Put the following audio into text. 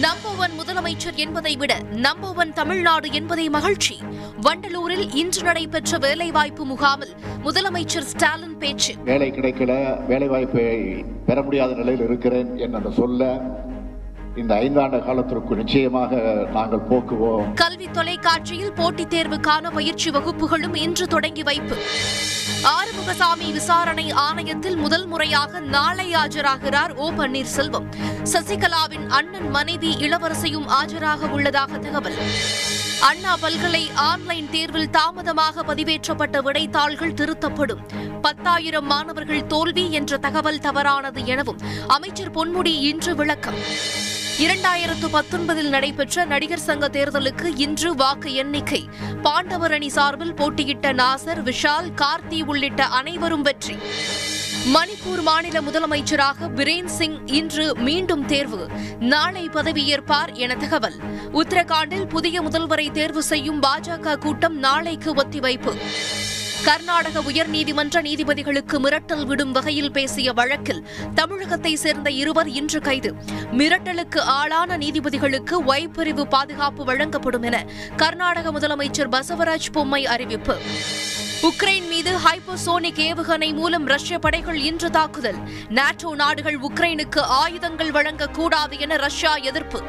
Number one முதலமைச்சர் என்பதை விட நம்பர் ஒன் தமிழ்நாடு என்பதே மகிழ்ச்சி. வண்டலூரில் இன்று நடைபெற்ற வேலைவாய்ப்பு முகாமில் முதலமைச்சர் ஸ்டாலின் பேச்சு. வேலை கிடைக்கல வேலை வாய்ப்பை பெற முடியாத நிலையில் இருக்கிறேன் என்று சொல்ல இந்த ஐந்தாண்டு காலத்திற்கு நிச்சயமாக நாங்கள் போக்குவோம். கல்வி தொலைக்காட்சியில் போட்டித் தேர்வுக்கான பயிற்சி வகுப்புகளும் இன்று தொடங்கி வைப்பு. ஆறுமுகசாமி விசாரணை ஆணையத்தில் முதல் முறையாக நாளை ஆஜராகிறார் ஓ பன்னீர்செல்வம். சசிகலாவின் அண்ணன் மனைவி இளவரசியும் ஆஜராக உள்ளதாக தகவல். அண்ணா பல்கலை ஆன்லைன் தேர்வில் தாமதமாக பதிவேற்றப்பட்ட விடைத்தாள்கள் திருத்தப்படும். பத்தாயிரம் மாணவர்கள் தோல்வி என்ற தகவல் தவறானது எனவும் அமைச்சர் பொன்முடி இன்று விளக்கம். இரண்டாயிரத்து பத்தொன்பதில் நடைபெற்ற நடிகர் சங்க தேர்தலுக்கு இன்று வாக்கு எண்ணிக்கை. பாண்டவர் அணி சார்பில் போட்டியிட்ட நாசர் விஷால் கார்த்தி உள்ளிட்ட அனைவரும் வெற்றி. மணிப்பூர் மாநில முதலமைச்சராக பிரேன் சிங் இன்று மீண்டும் தேர்வு. நாளை பதவியேற்பார் என தகவல். உத்தரகாண்டில் புதிய முதல்வரை தேர்வு செய்யும் பாஜக கூட்டம் நாளைக்கு ஒத்திவைப்பு. கர்நாடக உயர்நீதிமன்ற நீதிபதிகளுக்கு மிரட்டல் விடும் வகையில் பேசிய வழக்கில் தமிழகத்தை சேர்ந்த இருவர் இன்று கைது. மிரட்டலுக்கு ஆளான நீதிபதிகளுக்கு ஒய் பிரிவு பாதுகாப்பு வழங்கப்படும் என கர்நாடக முதலமைச்சர் பசவராஜ் பொம்மை அறிவிப்பு. உக்ரைன் மீது ஹைப்போசோனிக் ஏவுகணை மூலம் ரஷ்ய படைகள் இன்று தாக்குதல். நாட்டோ நாடுகள் உக்ரைனுக்கு ஆயுதங்கள் வழங்கக்கூடாது என ரஷ்யா எதிர்ப்பு.